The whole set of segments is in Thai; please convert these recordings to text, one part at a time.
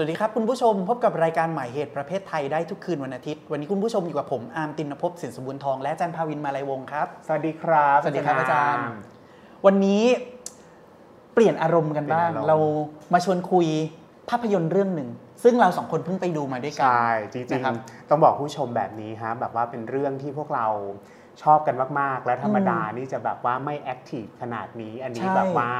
สวัสดีครับคุณผู้ชมพบกับรายการหมายเหตุประเพทไทยได้ทุกคืนวันอาทิตย์ วันนี้คุณผู้ชมอยู่กับผมอาร์มติณณภพจ์สินสมบูรณ์ทองและอาจารย์ภาวินมาลัยวงศ์ครับ สวัสดีครับสวัสดีครับอาจารย์ วันนี้เปลี่ยนอารมณ์กันบ้าง เรามาชวนคุยภาพยนตร์เรื่องหนึ่ง ซึ่งเราสองคนเพิ่งไปดูมาด้วยกันใช่จริงนะครับๆต้องบอกผู้ชมแบบนี้ฮะแบบว่าเป็นเรื่องที่พวกเรา ชอบกันมาก ๆ และธรรมดานี่จะแบบว่าไม่ active ขนาดนี้ อันนี้ใช่แบบว่า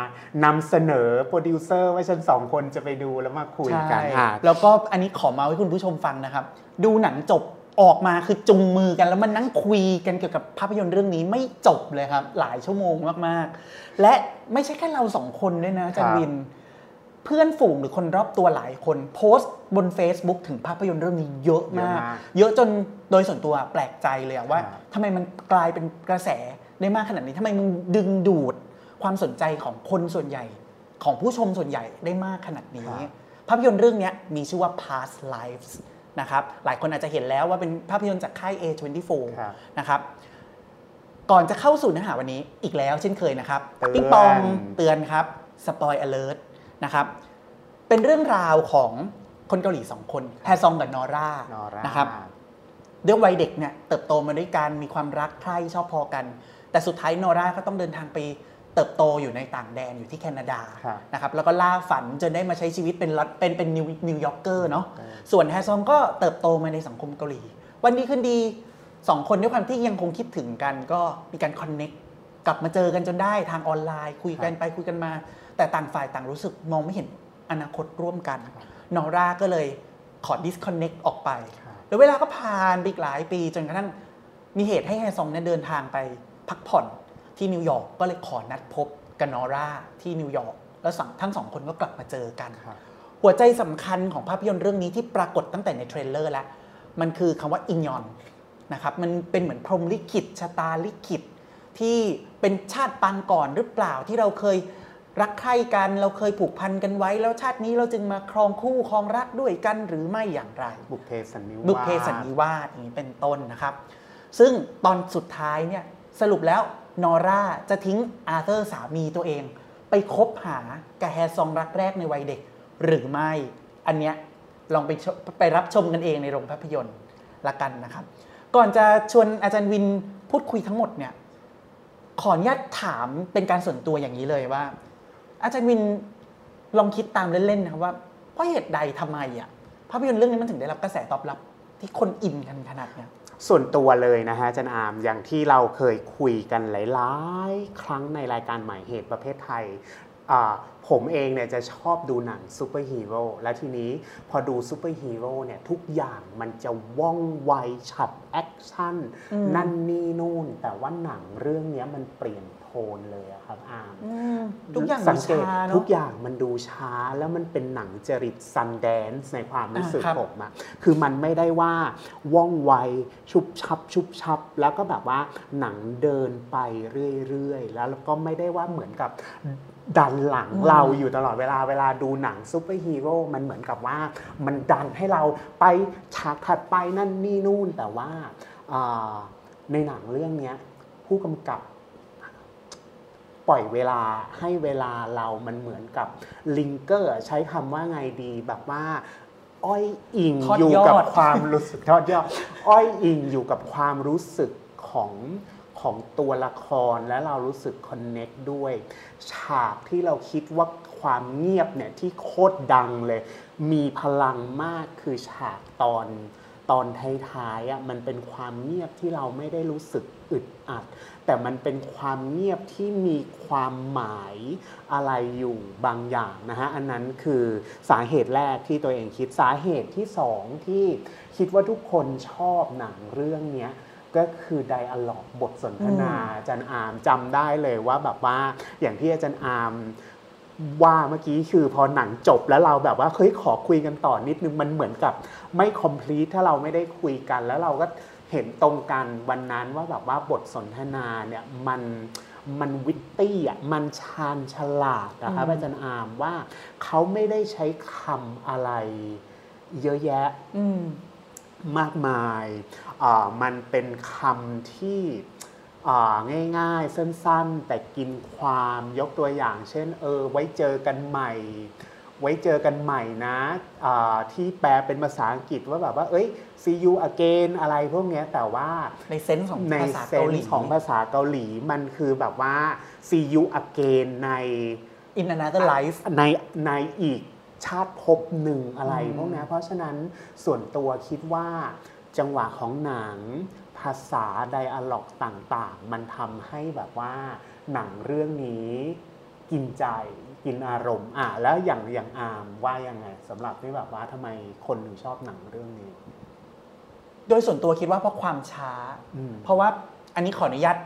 นำเสนอโปรดิวเซอร์ว่าฉันสองคนจะไปดูแล้วมาคุยกันใช่อะแล้วก็อันนี้ขอมาให้คุณผู้ชมฟังนะครับ ดูหนังจบออกมาคือจูงมือกันแล้วมันนั่งคุยกันเกี่ยวกับภาพยนตร์เรื่องนี้ไม่จบเลยครับ หลายชั่วโมงมากๆ และไม่ใช่แค่เราสองคนด้วยนะอาจารย์ภาวินเพื่อนฝูงหรือคนรอบตัวหลายคนโพสต์บน Facebook ถึงภาพยนตร์เรื่องนี้เยอะมาก เยอะจนโดยส่วนตัวแปลกใจเลยอะว่าครับทำไมมันกลายเป็นกระแสได้มากขนาดนี้ทำไมมันดึงดูดความสนใจของคนส่วนใหญ่ ของผู้ชมส่วนใหญ่ได้มากขนาดนี้ ภาพยนตร์เรื่องเนี้ยมีชื่อว่า Past Lives นะครับหลายคนอาจจะเห็นแล้วว่าเป็นภาพยนตร์จากค่าย A24 ครับนะครับก่อนจะเข้าสู่เนื้อหาวันนี้อีกแล้วเช่นเคยนะครับเตือนปิ๊งปองเตือนครับสปอย alert นะครับเป็นเรื่องราวของคนเกาหลีสองคนแฮซองกับนอร่านอร่านะครับด้วยวัยเด็กเนี่ยเติบโตมาด้วยกันมีความรักใคร่ชอบพอกัน แต่สุดท้ายนอร่าก็ต้องเดินทางไปเติบโตอยู่ในต่างแดนอยู่ที่แคนาดาครับนะครับแล้วก็ล่าฝันจนได้มาใช้ชีวิตเป็นรัฐเป็นเป็นนิว New Yorker เนาะส่วนแฮซองก็เติบโตมาในสังคมเกาหลี วันดีคืนดีสองคนด้วยความที่ยังคงคิดถึงกันก็มีการ connect กลับมาเจอกันจนได้ทางออนไลน์ คุยกันไปคุยกันมา แต่ต่างฝ่ายต่างรู้สึกมองไม่เห็นอนาคตร่วมกัน นอร่าก็เลยขอ disconnect ออกไปครับแล้วเวลาก็ผ่านไปอีกหลายปีจนกระทั่งมีเหตุให้แฮซองเนี่ยเดินทางไปพักผ่อนที่นิวยอร์กก็เลยขอนัดพบกับนอร่าที่นิวยอร์กแล้วสองทั้งสองคนก็กลับมาเจอกันครับหัวใจสำคัญของภาพยนตร์เรื่องนี้ที่ปรากฏตั้งแต่ใน trailer แล้ว มันคือคำว่า 인연 นะครับมันเป็นเหมือนพรหมลิขิตชะตาลิขิตที่เป็นชาติปางก่อนหรือเปล่าที่เราเคย รักใคร่กันเราเคยผูกพันกันไว้ แล้วชาตินี้เราจึงมาครองคู่ครองรักด้วยกันหรือไม่อย่างไร บุพเพสันนิวาสบุพเพสันนิวาสอย่างนี้เป็นต้นนะครับ ซึ่งตอนสุดท้ายเนี่ยสรุปแล้วนอร่าจะทิ้งอาร์เธอร์สามีตัวเอง ไปคบหากับแฮซองรักแรกในวัยเด็ก หรือไม่ อันเนี้ยลองไปชไปรับชมกันเองในโรงภาพยนตร์ละกันนะครับ ก่อนจะชวนอาจารย์วินพูดคุยทั้งหมดเนี่ยขออนุญาตถามเป็นการส่วนตัวอย่างนี้เลยว่า อาจารย์วินลองคิดตามเล่นๆนะครับว่าเพราะเหตุใดทำไมอะภาพยนตร์เรื่องนี้มันถึงได้รับกระแสตอบรับที่คนอินกันขนาดเนี้ยส่วนตัวเลยนะฮะอาจารย์อาร์มอย่างที่เราเคยคุยกันหลาย ๆ ครั้งในรายการหมายเหตุประเพทไทย ผมเองเนี่ยจะชอบดูหนังซูเปอร์ฮีโร่และทีนี้พอดูซูเปอร์ฮีโร่เนี่ยทุกอย่างมันจะว่องไวฉับแอคชั่นอืมนั่นนี่นู่น แต่ว่าหนังเรื่องเนี้ยมันเปลี่ยนโทนเลยอะครับอามทุกอย่างสัดูงเกตช้าเนทุอะกอย่างมันดูช้าแล้วมันเป็นหนังจริตซันแดนซ์ในความรู้สึกอ่าครับผมอะคือมันไม่ได้ว่าว่องไวชุบชับชุบชับ แล้วก็แบบว่าหนังเดินไปเรื่อยๆ แล้วก็ไม่ได้ว่าเหมือนกับ ดันหลังอืมเราอยู่ตลอดเวลาเวลาดูหนังซูเปอร์ฮีโร่มันเหมือนกับว่า มันดันให้เราไปฉากถัดไปนั่นนี่นู่น แต่ว่าอ่าในหนังเรื่องเนี้ยผู้กำกับปล่อยเวลาให้เวลาเรามันเหมือนกับลิงเกอร์ใช้คำว่าไงดีแบบว่าอ้อยอิงทอดอยู่กับยอดความรู้สึกทอดยอดอ้อยอิงอยู่กับความรู้สึกของ ของตัวละครและเรารู้สึกคอนเน็กด้วย ฉากที่เราคิดว่าความเงียบเนี่ยที่โคตรดังเลย มีพลังมากคือฉากตอนตอนท้ายๆอะมันเป็นความเงียบที่เราไม่ได้รู้สึกอึดอัด แต่มันเป็นความเงียบที่มีความหมายอะไรอยู่บางอย่างนะฮะอันนั้นคือสาเหตุแรกที่ตัวเองคิดสาเหตุที่สองที่คิดว่าทุกคนชอบหนังเรื่องเนี้ย ก็คือไดอะล็อกบทสนทนาอาจารย์อามจำได้เลยว่าแบบว่าอย่างที่อาจารย์อามว่าเมื่อกี้คือพอหนังจบแล้วเราแบบว่าเฮ้ยขอคุยกันต่อนิดนึงมันเหมือนกับไม่ complete ถ้าเราไม่ได้คุยกันแล้วเราก็เห็นตรงกันวันนั้นว่าแบบว่าบทสนทนาเนี่ยมันมันวิตตี้อะมันชาญฉลาดนะครับอืมอาจารย์อามว่าเขาไม่ได้ใช้คำอะไรเยอะแยะอืมมากมายอ่า มันเป็นคำที่อ่าง่ายๆ สั้นๆ แต่กินความยกตัวอย่าง เช่นเออไว้เจอกันใหม่ ไว้เจอกันใหม่นะอ่าที่แปลเป็นภาษาอังกฤษว่าแบบว่า เอ้ย see you again อะไรพวกเนี้ยแต่ว่าในเซนส์ของในภาษาเซเกานหลีส์ของภาษาเกาหลีมันคือแบบว่า see you again ใน in another life ในในอีกชาติภพหนึ่งอะไรอืมพวกนี้เพราะฉะนั้นส่วนตัวคิดว่า จังหวะของหนัง ภาษาไดอะล็อกต่างๆ มันทำให้แบบว่าหนังเรื่องนี้กินใจกินอารมณ์ อะแล้วอย่างอย่างอามว่ายังไงสำหรับที่แบบว่าทำไมคนถึงชอบหนังเรื่องนี้ โดยส่วนตัวคิดว่าเพราะความช้า อืม เพราะว่าอันนี้ขออนุญาต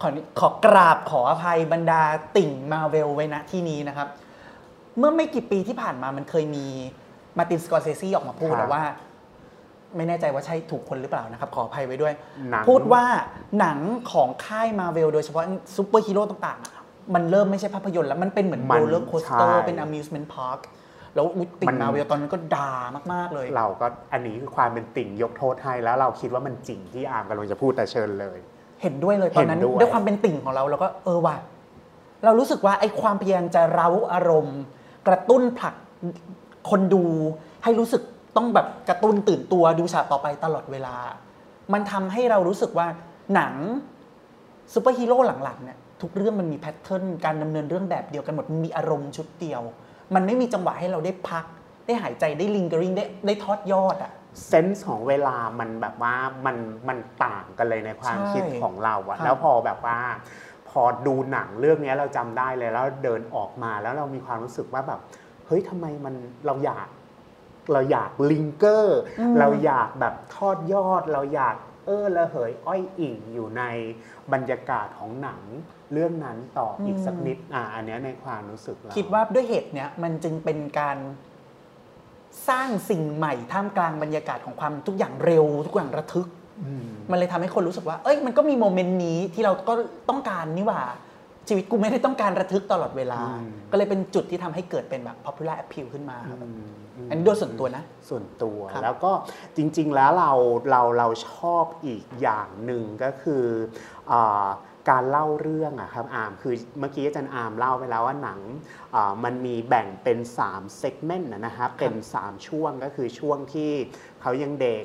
ขอขอกราบขออภัยบรรดาติ่งมาเวลไว้ณที่นี้นะครับ เมื่อไม่กี่ปีที่ผ่านมามันเคยมี Martin Scorsese ออกมาพูดครับว่า ไม่แน่ใจว่าใช่ถูกคนหรือเปล่านะครับขออภัยไว้ด้วย หนัง พูดว่าหนังของค่ายมาเวลโดยเฉพาะซูเปอร์ฮีโร่ต่างๆอะมันเริ่มไม่ใช่ภาพยนตร์แล้ว มันเป็นเหมือนมันโรลเลอร์โคสเตอใช่ร์เป็น amusement park แล้วอุ๊ยติ่งน มาเวลตอนนั้นก็ด่ามากๆเลย เราก็อันนี้คือความเป็นติ่งยกโทษให้แล้วเราคิดว่ามันจริงที่อาร์มกำลังจะพูดแต่เชิญเลย เห็นด้วยเลยตอนนั้นเห็นด้วย ด้วยความเป็นติ่งของเราเราก็เออว่ะเรารู้สึกว่าไอ้ความพยายามจะเร้าอารมณ์ กระตุ้นผลักคนดูให้รู้สึก ต้องแบบกระตุ้นตื่นตัวดูฉากต่อไปตลอดเวลา มันทำให้เรารู้สึกว่าหนังซูเปอร์ฮีโร่หลังๆเนี่ยทุกเรื่องมันมี pattern การดำเนินเรื่องแบบเดียวกันหมดมันมีอารมณ์ชุดเดียว มันไม่มีจังหวะให้เราได้พัก ได้หายใจได้ lingering ได้ได้ทอดทอดอะ sense ของเวลามันแบบว่ามันมันต่างกันเลยในความใช่คิดของเราอะครับแล้วพอแบบว่า พอดูหนังเรื่องนี้เราจำได้เลยแล้วเดินออกมาแล้วเรามีความรู้สึกว่าแบบเฮ้ยทำไมมันเราอยาก เราอยากลิงเกอร์อืมเราอยากแบบทอดยอด เราอยากเออระเหยอ้อยอิ่งอยู่ในบรรยากาศของหนังเรื่องนั้นต่ออีกสักนิดอะอันเนี้ยในความรู้สึกเราคิดว่าด้วยเหตุเนี้ยมันจึงเป็นการสร้างสิ่งใหม่ท่ามกลางบรรยากาศของความทุกอย่างเร็ว ทุกอย่างระทึกอืมมันเลยทำให้คนรู้สึกว่า เอ้ยมันก็มีโมเมนต์นี้ที่เราก็ต้องการนี่หว่า ชีวิตกูไม่ได้ต้องการระทึกตลอดเวลาอืมก็เลยเป็นจุดที่ทำให้เกิดเป็นแบบ popular appeal ขึ้นมาครับอืมมอันนี้โดยส่วนตัวนะ ส่วนตัวครับแล้วก็จริง ๆ แล้วเราเราเราชอบอีกอย่างหนึ่งก็คืออาการเล่าเรื่องอะครับอามคือเมื่อกี้อาจารย์อามเล่าไปแล้วว่าหนังอ่ามันมีแบ่งเป็น3 segment นะครับเป็น 3 ช่วงก็คือช่วงที่เขายังเด็ก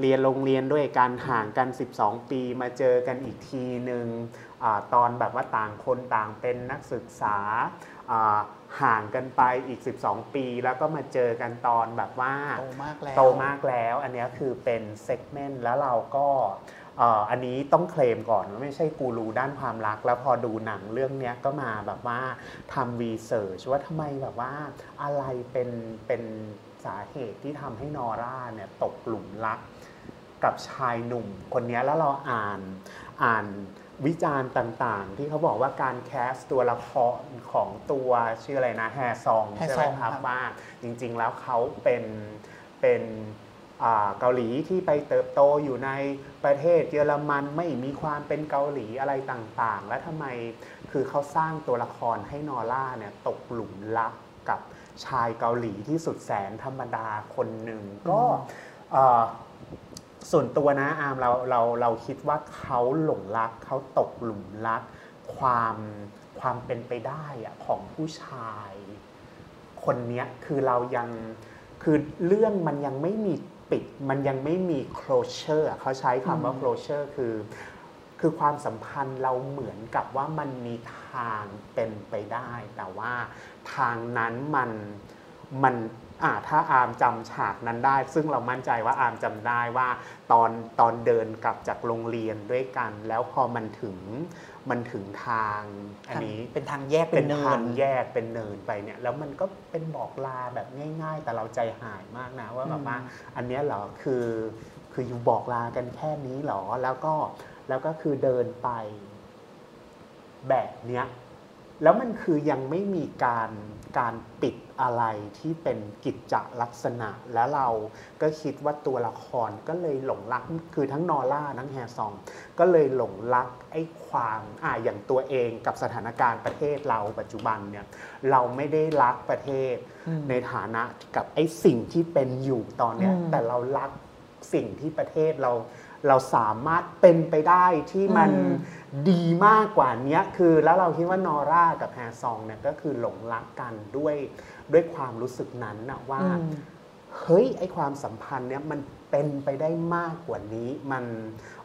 เรียนโรงเรียนด้วยกันห่างกัน 12 ปีมาเจอกันอีกทีหนึ่งอาตอนแบบว่าต่างคนต่างเป็นนักศึกษาอ่าห่างกันไปอีก 12 ปี แล้วก็มาเจอกันตอนแบบว่าโตมากแล้วโตมากแล้ว อันเนี้ยคือเป็น segment แล้วเราก็เอ่ออันนี้ต้องเคลมก่อนว่าไม่ใช่กูรูด้านความรัก แล้วพอดูหนังเรื่องเนี้ยก็มาแบบว่าทำรีเสิร์ชว่าทำไมแบบว่าอะไรเป็นเป็นสาเหตุที่ทำให้นอร่าเนี่ยตกหลุมรัก กับชายหนุ่มคนเนี้ยแล้วเราอ่านอ่านวิจารณ์ต่างๆ ที่เขาบอกว่าการแคสตัวละครของตัวชื่ออะไรนะแฮซองแฮใช่ซไหมองครับครับว่าจริงๆแล้วเขาเป็นเป็นอ่าเกาหลีที่ไปเติบโตอยู่ในประเทศเยอรมันไม่มีความเป็นเกาหลีอะไรต่างๆ และทำไมคือเขาสร้างตัวละครให้นอร่าเนี่ยตกหลุมรักกับชายเกาหลีที่สุดแสนธรรมดาคนหนึ่งก็เอ่อ ส่วนตัวนะอาร์มเราเราเราคิดว่าเขาหลงรักเขาตกหลุมรัก ความความเป็นไปได้อะของผู้ชาย คนเนี้ยคือเรายังคือเรื่องมันยังไม่มีปิด มันยังไม่มี closure อะเขาใช้คำว่าอืม closure คือ คือความสัมพันธ์เราเหมือนกับว่ามันมีทางเป็นไปได้ แต่ว่าทางนั้นมันมัน อ่าถ้าอาร์มจำฉากนั้นได้ ซึ่งเรามั่นใจว่าอาร์มจำได้ว่าตอนตอนเดินกลับจากโรงเรียนด้วยกัน แล้วพอมันถึงมันถึงทางอันนี้เป็นทางแยกเป็เป็นนเนิทานงแยกเป็นเนินไปเนี่ยแล้วมันก็เป็นบอกลาแบบง่าย ๆ แต่เราใจหายมากนะว่าแบบว่าอืมอันเนี้ยเหรอคือคืออยู่บอกลากันแค่นี้เหรอแล้วก็แล้วก็คือเดินไปแบบเนี้ยแล้วมันคือยังไม่มีการ การปิดอะไรที่เป็นกิจจลักษณะ แล้วเราก็คิดว่าตัวละครก็เลยหลงรักคือทั้งนอร่าทั้งแฮซอง ก็เลยหลงรักไอ้ความอ่าอย่างตัวเองกับสถานการณ์ประเทศเราปัจจุบันเนี่ยเราไม่ได้รักประเทศอืมในฐานะกับไอ้สิ่งที่เป็นอยู่ตอนเนี้ยอืมแต่เรารักสิ่งที่ประเทศเราเราสามารถเป็นไปได้ที่มันอืม ดีมากกว่าเนี้ยคือแล้วเราคิดว่านอร่ากับแฮซองเนี่ยก็คือหลงรักกันด้วยด้วยความรู้สึกนั้นนะว่าอืมเฮ้ย ไอความสัมพันธ์เนี่ยมันเป็นไปได้มากกว่านี้ มัน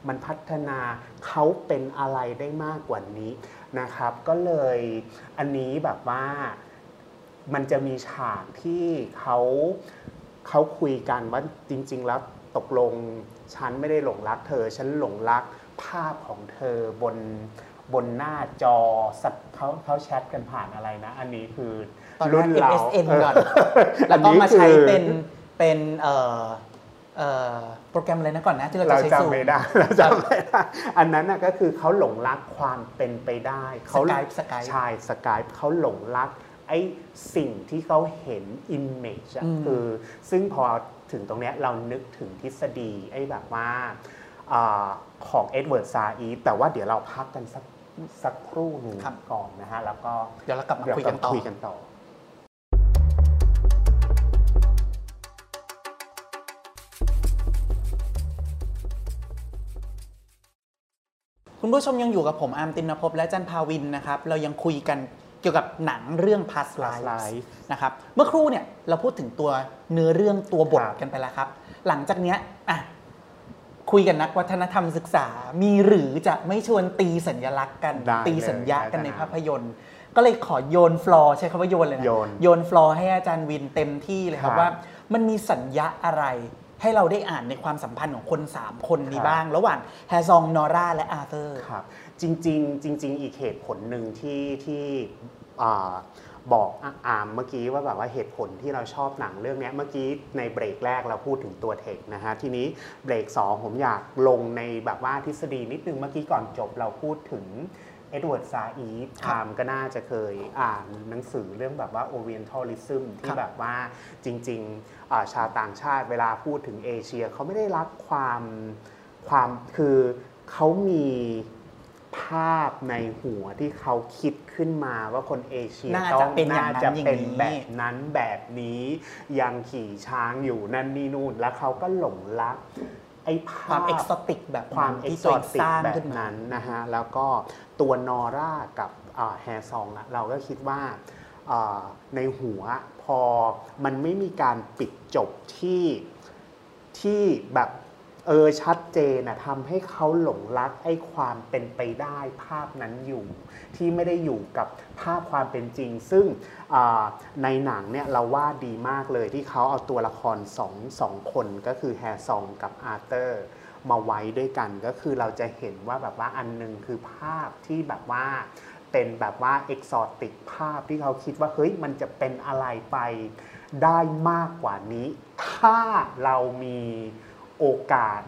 มันพัฒนาเขาเป็นอะไรได้มากกว่านี้นะครับ ก็เลยอันนี้แบบว่ามันจะมีฉากที่เขาเขาคุยกันว่าจริง ๆ แล้วตกลงฉันไม่ได้หลงรักเธอ ฉันหลงรัก ภาพของเธอบนบนหน้าจอสัตว์เขาเขาแชทกันผ่านอะไรนะ อันนี้คือตอนแรรุ่กนเรา MSN ก่อนอัแล้วก็มาใช้คือเป็นเป็นเอ่อเอ่อโปรแกรมอะไรนะก่อนนะที่เราเราจะใช้ซูจำม ไม่ได้เราจำไม่ได้ อันนั้นน่ะก็คือเขาหลงรักความเป็นไปได้เขา Skype Skype ใช่สกายเขาหลงรักไอ้สิ่งที่เขาเห็น image อะอืม คือ ซึ่งพอถึงตรงเนี้ยเรานึกถึงทฤษฎีไอ้แบบว่าอา ของเอ็ดเวิร์ดซาอีแต่ว่าเดี๋ยวเราพักกันสักสักครู่หนึ่งครับก่อนนะฮะแล้วก็เดี๋ยวเรากลับมาเดี๋ยวคุยกันต่อคุยกันต่อคุณผู้ชมยังอยู่กับผมอาร์มตินภพและอาจารย์ภาวินนะครับ เรายังคุยกันเกี่ยวกับหนังเรื่อง Past Past Lives Life นะครับ เมื่อครู่เนี่ยเราพูดถึงตัวเนื้อเรื่องตัวบทครับกันไปแล้วครับ หลังจากเนี้ยอะ คุยกันนักวัฒนธรรมศึกษา มีหรือจะไม่ชวนตีสัญลักษณ์กันได้ตีสัญญาเลยกันในได้ภาพยนตร์ ก็เลยขอโยนฟลอร์ใช้คำว่าโยนเลยนะโยนโยนฟลอร์ให้อาจารย์วินเต็มที่เลยครับครับว่า มันมีสัญญะอะไร ให้เราได้อ่านในความสัมพันธ์ของคน 3 คนนี้ครับบ้าง ระหว่างแฮซองนอร่าและอาร์เธอร์ครับจริง ๆ จริง ๆ อีกเหตุผลหนึ่งที่ที่อ่า บอกอะอาร์มเมื่อกี้ว่าแบบว่าเหตุผลที่เราชอบหนังเรื่องเนี้ยเมื่อกี้ในเบรกแรกเราพูดถึงตัวเทคนิคนะฮะทีนี้เบรก 2 ผมอยากลงในแบบว่าทฤษฎีนิดนึงเมื่อกี้ก่อนจบเราพูดถึง Edward Said ครับอาร์มก็น่าจะเคยอ่านหนังสือเรื่องแบบว่า Orientalism ที่ครับแบบว่าจริงๆอ่าชาวต่างชาติเวลาพูดถึงเอเชียเขาไม่ได้รักความความคือเขามี ภาพในหัวที่เขาคิดขึ้นมาว่าคนเอเชียน่าต้จะองเป็นอย่างนั้นน่าจะอย่างเป็นนี้แบบนั้นแบบนี้ยังขี่ช้างอยู่นั่นนี่นู่นแล้วเขาก็หลงรักไอ้ภาพความเอกซติกแบบความเอกที่ซตัวอเองติสกร้างแบขึ้บนมานั้นนะฮะแล้วก็ตัวนอร่ากับแฮซองอะเราก็คิดว่าอ่าในหัวพอมันไม่มีการปิดจบที่ที่แบบ เออชัดเจนนะทำให้เขาหลงรักไอ้ความเป็นไปได้ภาพนั้นอยู่ ที่ไม่ได้อยู่กับภาพความเป็นจริง ซึ่งอ่าในหนังเนี่ยเราว่าดีมากเลยที่เขาเอาตัวละครสองสองคนก็คือแฮซองกับอาร์เตอร์มาไว้ด้วยกันก็คือเราจะเห็นว่าแบบว่าอันหนึงคือภาพที่แบบว่าเป็นแบบว่าเอกซอติกภาพที่เขาคิดว่าเฮ้ยมันจะเป็นอะไรไปได้มากกว่านี้ ถ้าเรามี โอกาส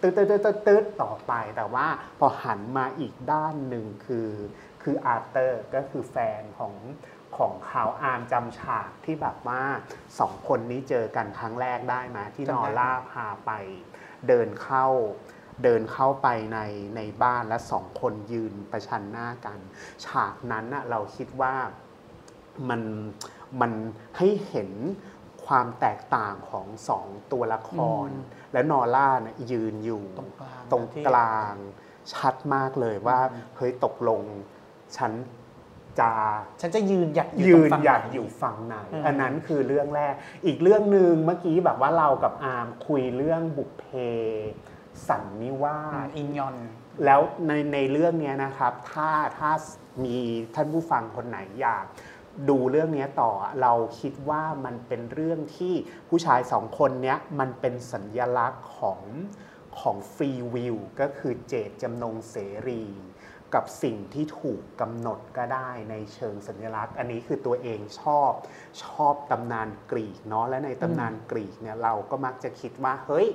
ตืดตืดตืดตืดต่อไป แต่ว่าพอหันมาอีกด้านหนึ่งคือคืออาร์เตอร์ก็คือแฟนของของเขาอาร์มจำฉากที่แบบว่าสองคนนี้เจอกันครั้งแรกได้ไหมที่นอร่าพาไป เดินเข้า เดินเข้าไปในในบ้านและสองคนยืนประชันหน้ากัน ฉากนั้นเราคิดว่ามันมันให้เห็น ความแตกต่างของสองตัวละครอืมและนอร่าเนี่ยยืนอยู่ตรงกลางตรงที่กลาง ชัดมากเลยว่าอืมเฮ้ยตกลงฉันจะฉันจะยืนหยัดอยู่ยืตรงนฝั่งหยัดไหนอยู่ฝั่งไหนอืมอันนั้นคือเรื่องแรก อีกเรื่องหนึ่งเมื่อกี้แบบว่าเรากับอาร์มคุยเรื่องบุพเพสันนิวาอืมสอินยอน แล้วในในเรื่องเนี้ยนะครับ ถ้าถ้ามีท่านผู้ฟังคนไหนอยาก ดูเรื่องนี้ต่อเราคิดว่ามันเป็นเรื่องที่ผู้ชายสองคนเนี้ยมันเป็นสัญญลักษณ์ของของฟรีวิวก็คือเจตจำนงเสรี กับสิ่งที่ถูกกำหนดก็ได้ในเชิงสัญลักษณ์ อันนี้คือตัวเองชอบชอบตำนานกรีกเนาะและในตำนานกรีกเนี่ยเราก็มักจะคิดว่าเฮ้ย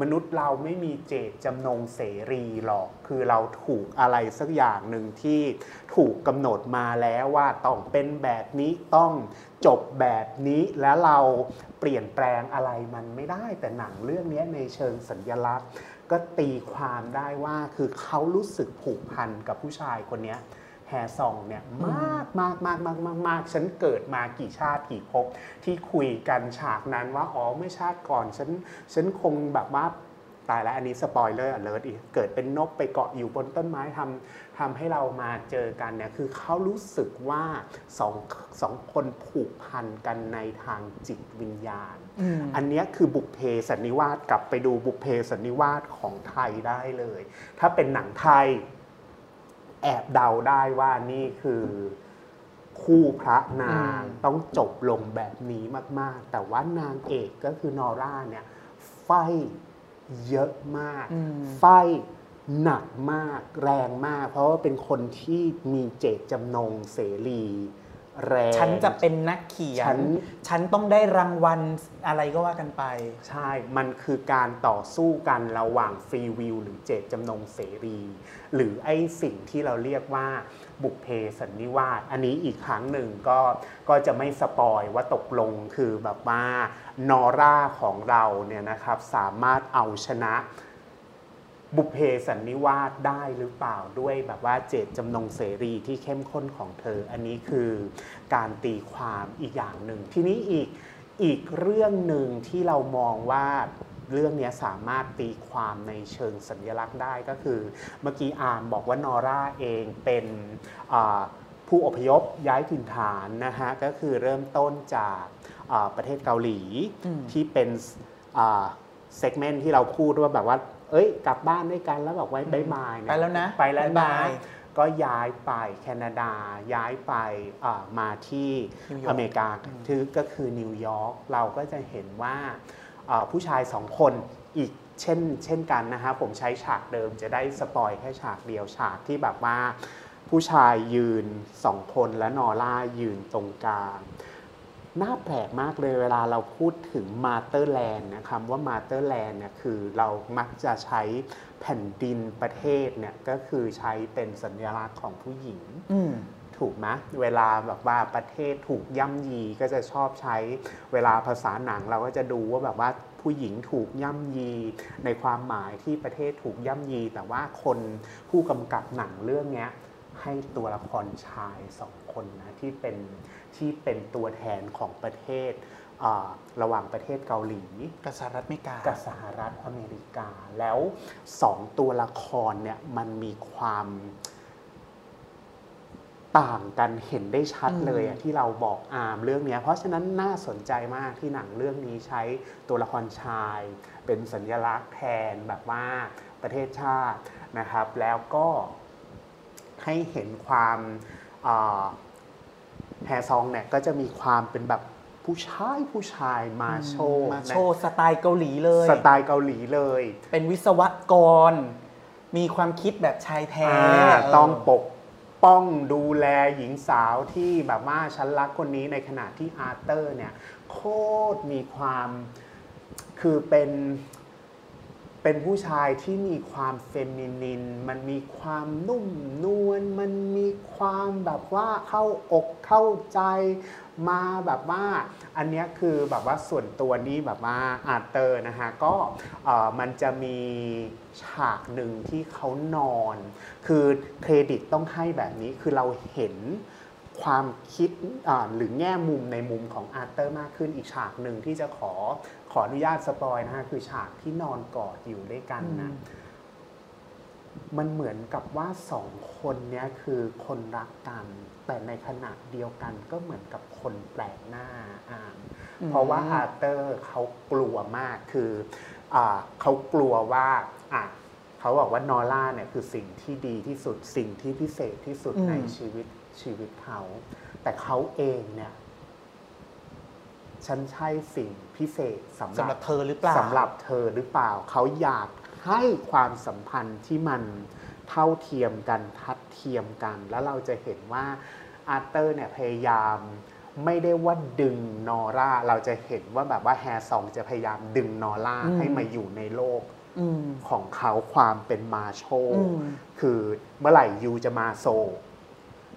มนุษย์เราไม่มีเจตจำนงเสรีหรอก คือเราถูกอะไรสักอย่างหนึ่งที่ถูกกำหนดมาแล้วว่าต้องเป็นแบบนี้ต้องจบแบบนี้แล้วเราเปลี่ยนแปลงอะไรมันไม่ได้ แต่หนังเรื่องนี้ในเชิงสัญญลักษณ์ ก็ตีความได้ว่าคือเขารู้สึกผูกพันกับผู้ชายคนนี้แฮซองเนี่ยมากมากมากมากมากมากฉันเกิดมากี่ชาติกี่ภพที่คุยกันฉากนั้นว่าอ๋อเมื่อชาติก่อนฉันฉันคงแบบว่าตายแล้วอันนี้ spoiler alert อีกเกิดเป็นนกไปเกาะอยู่บนต้นไม้ทำทำให้เรามาเจอกันเนี่ยคือเขารู้สึกว่าสองสองคนผูกพันกันในทางจิตวิญญาณ อืมอันเนี้ยคือบุพเพสันนิวาสกลับไปดูบุพเพสันนิวาสของไทยได้เลย ถ้าเป็นหนังไทย แอบเดาได้ว่านี่คือคู่พระนางอืมต้องจบลงแบบนี้มาก ๆ แต่ว่านางเอกก็คือนอร่าเนี่ยไฟเยอะมากอืมไฟหนักมากแรงมาก เพราะว่าเป็นคนที่มีเจตจำนงเสรี แรงฉันจะเป็นนักเขียฉันนฉันต้องได้รางวัลอะไรก็ว่ากันไป ใช่ มันคือการต่อสู้กันระหว่างฟรีวิลหรือเจตจำนงเสรี หรือไอ้สิ่งที่เราเรียกว่าบุพเพสันนิวาสอันนี้อีกครั้งหนึ่งก็ก็จะไม่สปอยว่าตกลงคือแบบว่านอร่าของเราเนี่ยนะครับสามารถเอาชนะ บุพเพสันนิวาสได้หรือเปล่าด้วยแบบว่าเจตจำนงเสรีที่เข้มข้นของเธอ อันนี้คือการตีความอีกอย่างหนึ่ง ทีนี้อีกอีกเรื่องหนึ่งที่เรามองว่าเรื่องนี้สามารถตีความในเชิงสัญลักษณ์ได้ก็คือ เมื่อกี้อาร์มบอกว่านอร่าเองเป็นผู้อพยพย้ายถิ่นฐานนะฮะก็คือเริ่มต้นจากประเทศเกาหลีที่เป็น segment ที่เราพูดว่าแบบว่า เอ้ย กลับบ้านด้วยกันแล้วบอกไว้ bye bye ไปแล้วนะไปแล้วนะ bye bye ก็ย้ายไปแคนาดาย้ายไปอ่ามาที่นิวยอร์กอเมริกาที่ก็คือนิวยอร์กเราก็จะเห็นว่าอ่าผู้ชายสองคนอีกเช่นเช่นกันนะฮะผมใช้ฉากเดิมจะได้ spoil แค่ฉากเดียวฉากที่แบบว่า ผู้ชายยืนสองคนและนอร่ายืนตรงกลาง น่าแปลกมากเลยเวลาเราพูดถึง motherland นะคำว่า motherland เนี่ยคือเรามักจะใช้แผ่นดินประเทศเนี่ยก็คือใช้เป็นสัญลักษณ์ของผู้หญิงอืมถูกไหมเวลาแบบว่าประเทศถูกย่ำยีก็จะชอบใช้เวลาภาษาหนังเราก็จะดูว่าแบบว่าผู้หญิงถูกย่ำยี ในความหมายที่ประเทศถูกย่ำยี แต่ว่าคนผู้กำกับหนังเรื่องเนี้ยให้ตัวละครชายสองคนนะที่เป็น ที่เป็นตัวแทนของประเทศอ่าระหว่างประเทศเกาหลีกับสหรัฐอเมริกากับสหรัฐอเมริกา แล้วสองตัวละครเนี่ยมันมีความต่างกันเห็นได้ชัดเลยอะอืมที่เราบอกอามเรื่องเนี้ยเพราะฉะนั้นน่าสนใจมากที่หนังเรื่องนี้ใช้ตัวละครชาย เป็นสัญลักษณ์แทนแบบว่าประเทศชาตินะครับ แล้วก็ให้เห็นความ แฮซองเนี่ยก็จะมีความเป็นแบบผู้ชายผู้ชายมาโชว์มาโชว์สไตล์เกาหลีเลย สไตล์เกาหลีเลย เป็นวิศวกร มีความคิดแบบชายแท้อ่าเต้องปกป้องดูแลหญิงสาวที่แบบว่าฉันรักคนนี้ในขณะที่อาร์เตอร์เนี่ย โคตรมีความคือเป็น เป็นผู้ชายที่มีความเฟมินิน มันมีความนุ่มนวล มันมีความแบบว่าเข้าอกเข้าใจมาแบบว่า อันนี้คือแบบว่าส่วนตัวนี้แบบว่าอาร์เธอร์นะฮะก็เอ่อมันจะมีฉากหนึ่งที่เขานอน คือเครดิตต้องให้แบบนี้คือเราเห็น ความคิดอ่าหรือแง่มุมในมุมของอาร์เธอร์มากขึ้นอีกฉากหนึ่งที่จะขอขออนุญาต spoil นะฮะคือฉากที่นอนกอดอยู่ด้วยกันนะมันเหมือนกับว่าสองคนเนี้ยคือคนรักกัน แต่ในขณะเดียวกันก็เหมือนกับคนแปลกหน้าอ่านอืมเพราะว่าอาร์เตอร์เขากลัวมากคืออาเขากลัวว่าอะเขาบอกว่านอร่าเนี่ยคือสิ่งที่ดีที่สุดสิ่งที่พิเศษที่สุดอืมในชีวิต ชีวิตเขา แต่เขาเองเนี่ย ฉันใช่สิ่งพิเศษสำหสำหรัรับบเธอหรือเปล่าสำหรับเธอหรือเปล่า เขาอยากให้ความสัมพันธ์ที่มันเท่าเทียมกันทัดเทียมกัน แล้วเราจะเห็นว่าอาร์เธอร์เนี่ยพยายามไม่ได้ว่าดึงนอร่า เราจะเห็นว่าแบบว่าแฮร์ซองจะพยายามดึงนอร่าอืมให้มาอยู่ในโลกอืมของเขาความเป็น macho อืมคือเมื่อไหร่ you จะมา Seoul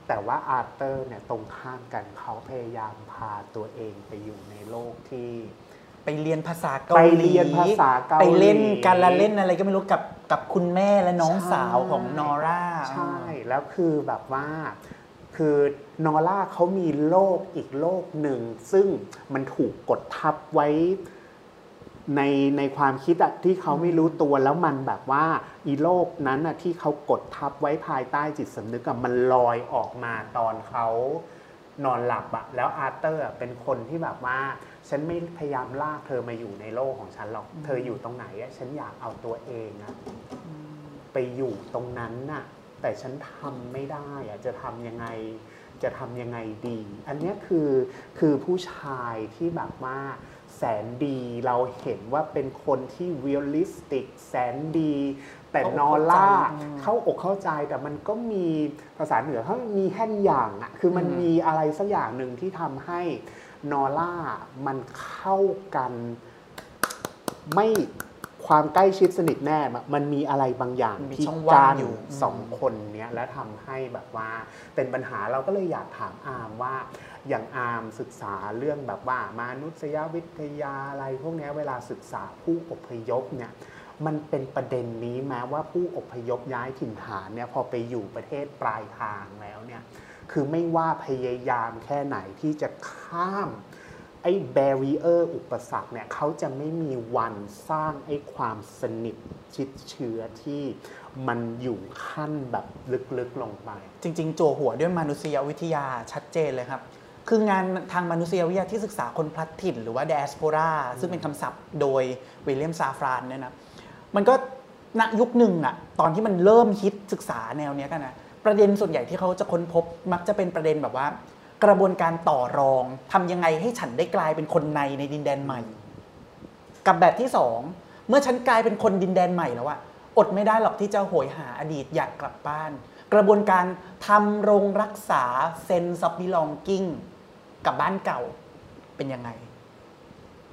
แต่ว่าอาร์เธอร์เนี่ยตรงข้ามกันเขาพยายามพาตัวเองไปอยู่ในโลกที่ไปเรียนภาษาเกาหไปลีเรียนภาษาเกาหลีไปเล่นการละเล่นอะไรก็ไม่รู้กับกับคุณแม่และน้องใช่สาวของนอร่าใช่แล้วคือแบบว่าคือนอร่าเขามีโลกอีกโลกหนึ่ง ซึ่งมันถูกกดทับไว้ ในในความคิดอะที่เขาไม่รู้ตัวแล้วมันแบบว่าอีโลกนั้นอะที่เขากดทับไว้ภายใต้จิตสำนึกอะมันลอยออกมาตอนเขานอนหลับอะแล้วอาร์เธอร์อะเป็นคนที่แบบว่า ฉันไม่พยายามลากเธอมาอยู่ในโลกของฉันหรอก เธออยู่ตรงไหนอะฉันอยากเอาตัวเองอะไปอยู่ตรงนั้นน่ะ แต่ฉันทำไม่ได้อะจะทำยังไงจะทำยังไงดี อันนี้คือคือผู้ชายที่แบบว่า แสนดี เราเห็นว่าเป็นคนที่ realistic แสนดี แต่เข้าอกนอล่าเข้าใจอืมเข้าอกเข้าใจแต่มันก็มีภาษาเหนือเขามีแห่นอย่างอะคือมันอืมมีอะไรสักอย่างหนึ่งที่ทำให้นอล่ามันเข้ากันไม่ความใกล้ชิดสนิทแน่อะมันมีอะไรบางอย่างมีที่ช่องว่างกั้นอยู่สองคนเนี้ยและทำให้แบบว่าเป็นปัญหาเราก็เลยอยากถามอาร์มว่า อย่างอาร์มศึกษาเรื่องแบบว่ามนุษยวิทยาอะไรพวกนี้เวลาศึกษาผู้อพยพเนี่ยมันเป็นประเด็นนี้แม้ว่าผู้อพยพย้ายถิ่นฐานเนี่ยพอไปอยู่ประเทศปลายทางแล้วเนี่ยคือไม่ว่าพยายามแค่ไหนที่จะข้ามไอ้แบรีเออร์อุปสรรคเนี่ยเขาจะไม่มีวันสร้างไอ้ความสนิทชิดเชื้อที่มันอยู่ขั้นแบบลึกๆลงไป จริง ๆ จั่วหัวด้วยมนุษยวิทยาชัดเจนเลยครับ คืองานทางมนุษยวิทยาที่ศึกษาคนพลัดถิ่น หรือว่า diaspora ซึ่งเป็นคำศัพท์โดยวิลเลียมซาฟรานเนี่ยนะมันก็ณยุคหนึ่งอะตอนที่มันเริ่มฮิตศึกษาแนวเนี้ยกันนะประเด็นส่วนใหญ่ที่เขาจะค้นพบมักจะเป็นประเด็นแบบว่า กระบวนการต่อรองทำยังไงให้ฉันได้กลายเป็นคนในในดินแดนใหม่ กับแบบที่สองเมื่อฉันกลายเป็นคนดินแดนใหม่แล้วอะอดไม่ได้หรอกที่จะโหยหาอดีตอยากกลับบ้าน กระบวนการธำรงรักษา sense of belonging กับบ้านเก่าเป็นยังไง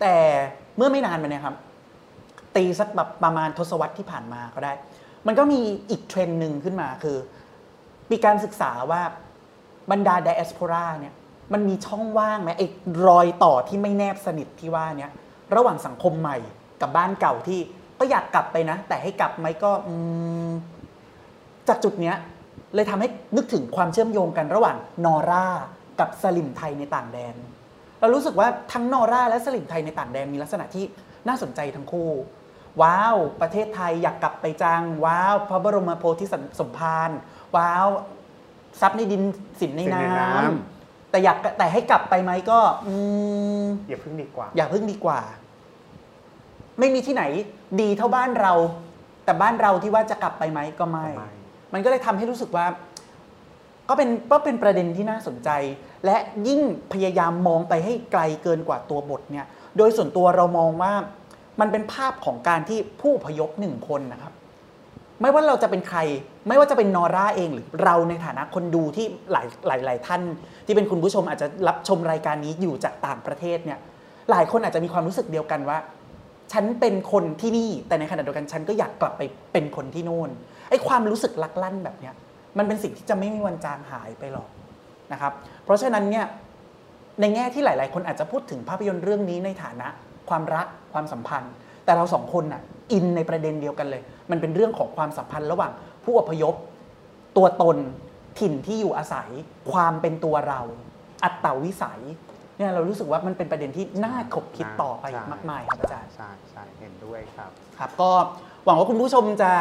แต่เมื่อไม่นานมาเนี่ยครับ ตีสักแบบประมาณทศวรรษที่ผ่านมาก็ได้ มันก็มีอีกเทรนด์หนึ่งขึ้นมาคือ มีการศึกษาว่าบรรดา diaspora เนี่ยมันมีช่องว่างไหมไอ้รอยต่อที่ไม่แนบสนิทที่ว่าเนี่ยระหว่างสังคมใหม่กับบ้านเก่าที่ก็อยากกลับไปนะ แต่ให้กลับไหมก็มจากจุดเนี้ยเลยทำให้นึกถึงความเชื่อมโยงกันระหว่างนอร่า กับสลิมไทยในต่างแดน เรารู้สึกว่าทั้งนอร่าและสลิมไทยในต่างแดนมีลักษณะที่น่าสนใจทั้งคู่ ว้าว ประเทศไทยอยากกลับไปจัง ว้าว พระบรมโพธิสมภารว้าวทรัพย์ในดินสินในสินในน้น้ำแต่อยากแต่ให้กลับไปไหมก็อืมอย่าเพิ่งดีกว่า อย่าพึ่งดีกว่า ไม่มีที่ไหนดีเท่าบ้านเรา แต่บ้านเราที่ว่าจะกลับไปไหมก็ไม่ก็ไม่มันก็เลยทำให้รู้สึกว่า ก็เป็นก็เป็นประเด็นที่น่าสนใจ และยิ่งพยายามมองไปให้ไกลเกินกว่าตัวบทเนี่ยโดยส่วนตัวเรามองว่ามันเป็นภาพของการที่ผู้พยพหนึ่งคนนะครับ ไม่ว่าเราจะเป็นใคร ไม่ว่าจะเป็นนอร่าเองหรือเราในฐานะคนดูที่หลายหลายหลายท่าน ที่เป็นคุณผู้ชมอาจจะรับชมรายการนี้อยู่จากต่างประเทศเนี่ยหลายคนอาจจะมีความรู้สึกเดียวกันว่า ฉันเป็นคนที่นี่แต่ในขณะเดียวกันฉันก็อยากกลับไปเป็นคนที่โน่นไอ้ความรู้สึกลักลั่นแบบเนี้ย มันเป็นสิ่งที่จะไม่มีวันจางหายไปหรอกนะครับ เพราะฉะนั้นเนี่ยในแง่ที่หลาย ๆ คนอาจจะพูดถึงภาพยนตร์เรื่องนี้ในฐานะ ความรักความสัมพันธ์ แต่เราสองคนน่ะอินในประเด็นเดียวกันเลย มันเป็นเรื่องของความสัมพันธ์ระหว่างผู้อพยพ ตัวตนถิ่นที่อยู่อาศัย ความเป็นตัวเรา อัตตาวิสัยเนี่ยเรารู้สึกว่ามันเป็นประเด็นที่น่าขบคิดต่อไปใช่มากมายครับอาจารย์ใช่ใช่เห็นด้วยครับ ครับ ก็หวังว่าคุณผู้ชมจะ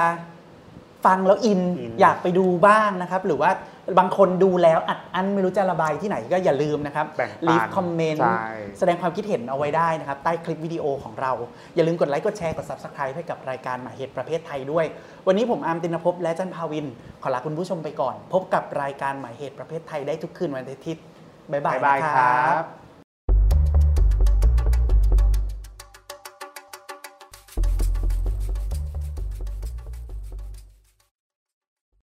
ฟังแล้วอินอินอยากไปดูบ้างนะครับ หรือว่าบางคนดูแล้วอัดอั้นไม่รู้จะระบายที่ไหนก็อย่าลืมนะครับแบ่งปัน leave comment ใช่แสดงความคิดเห็นเอาไว้ได้นะครับ ใต้คลิปวิดีโอของเรา อย่าลืมกดไลค์กดแชร์กด Subscribe ให้กับรายการหมายเหตุประเพทไทยด้วย วันนี้ผมอาร์มตินภพและจันภาวิน ขอลาคุณผู้ชมไปก่อน พบกับรายการหมายเหตุประเภทไทยได้ทุกคืนวันอาทิตย์บ๊ายบาบ๊ายยบายนะครับ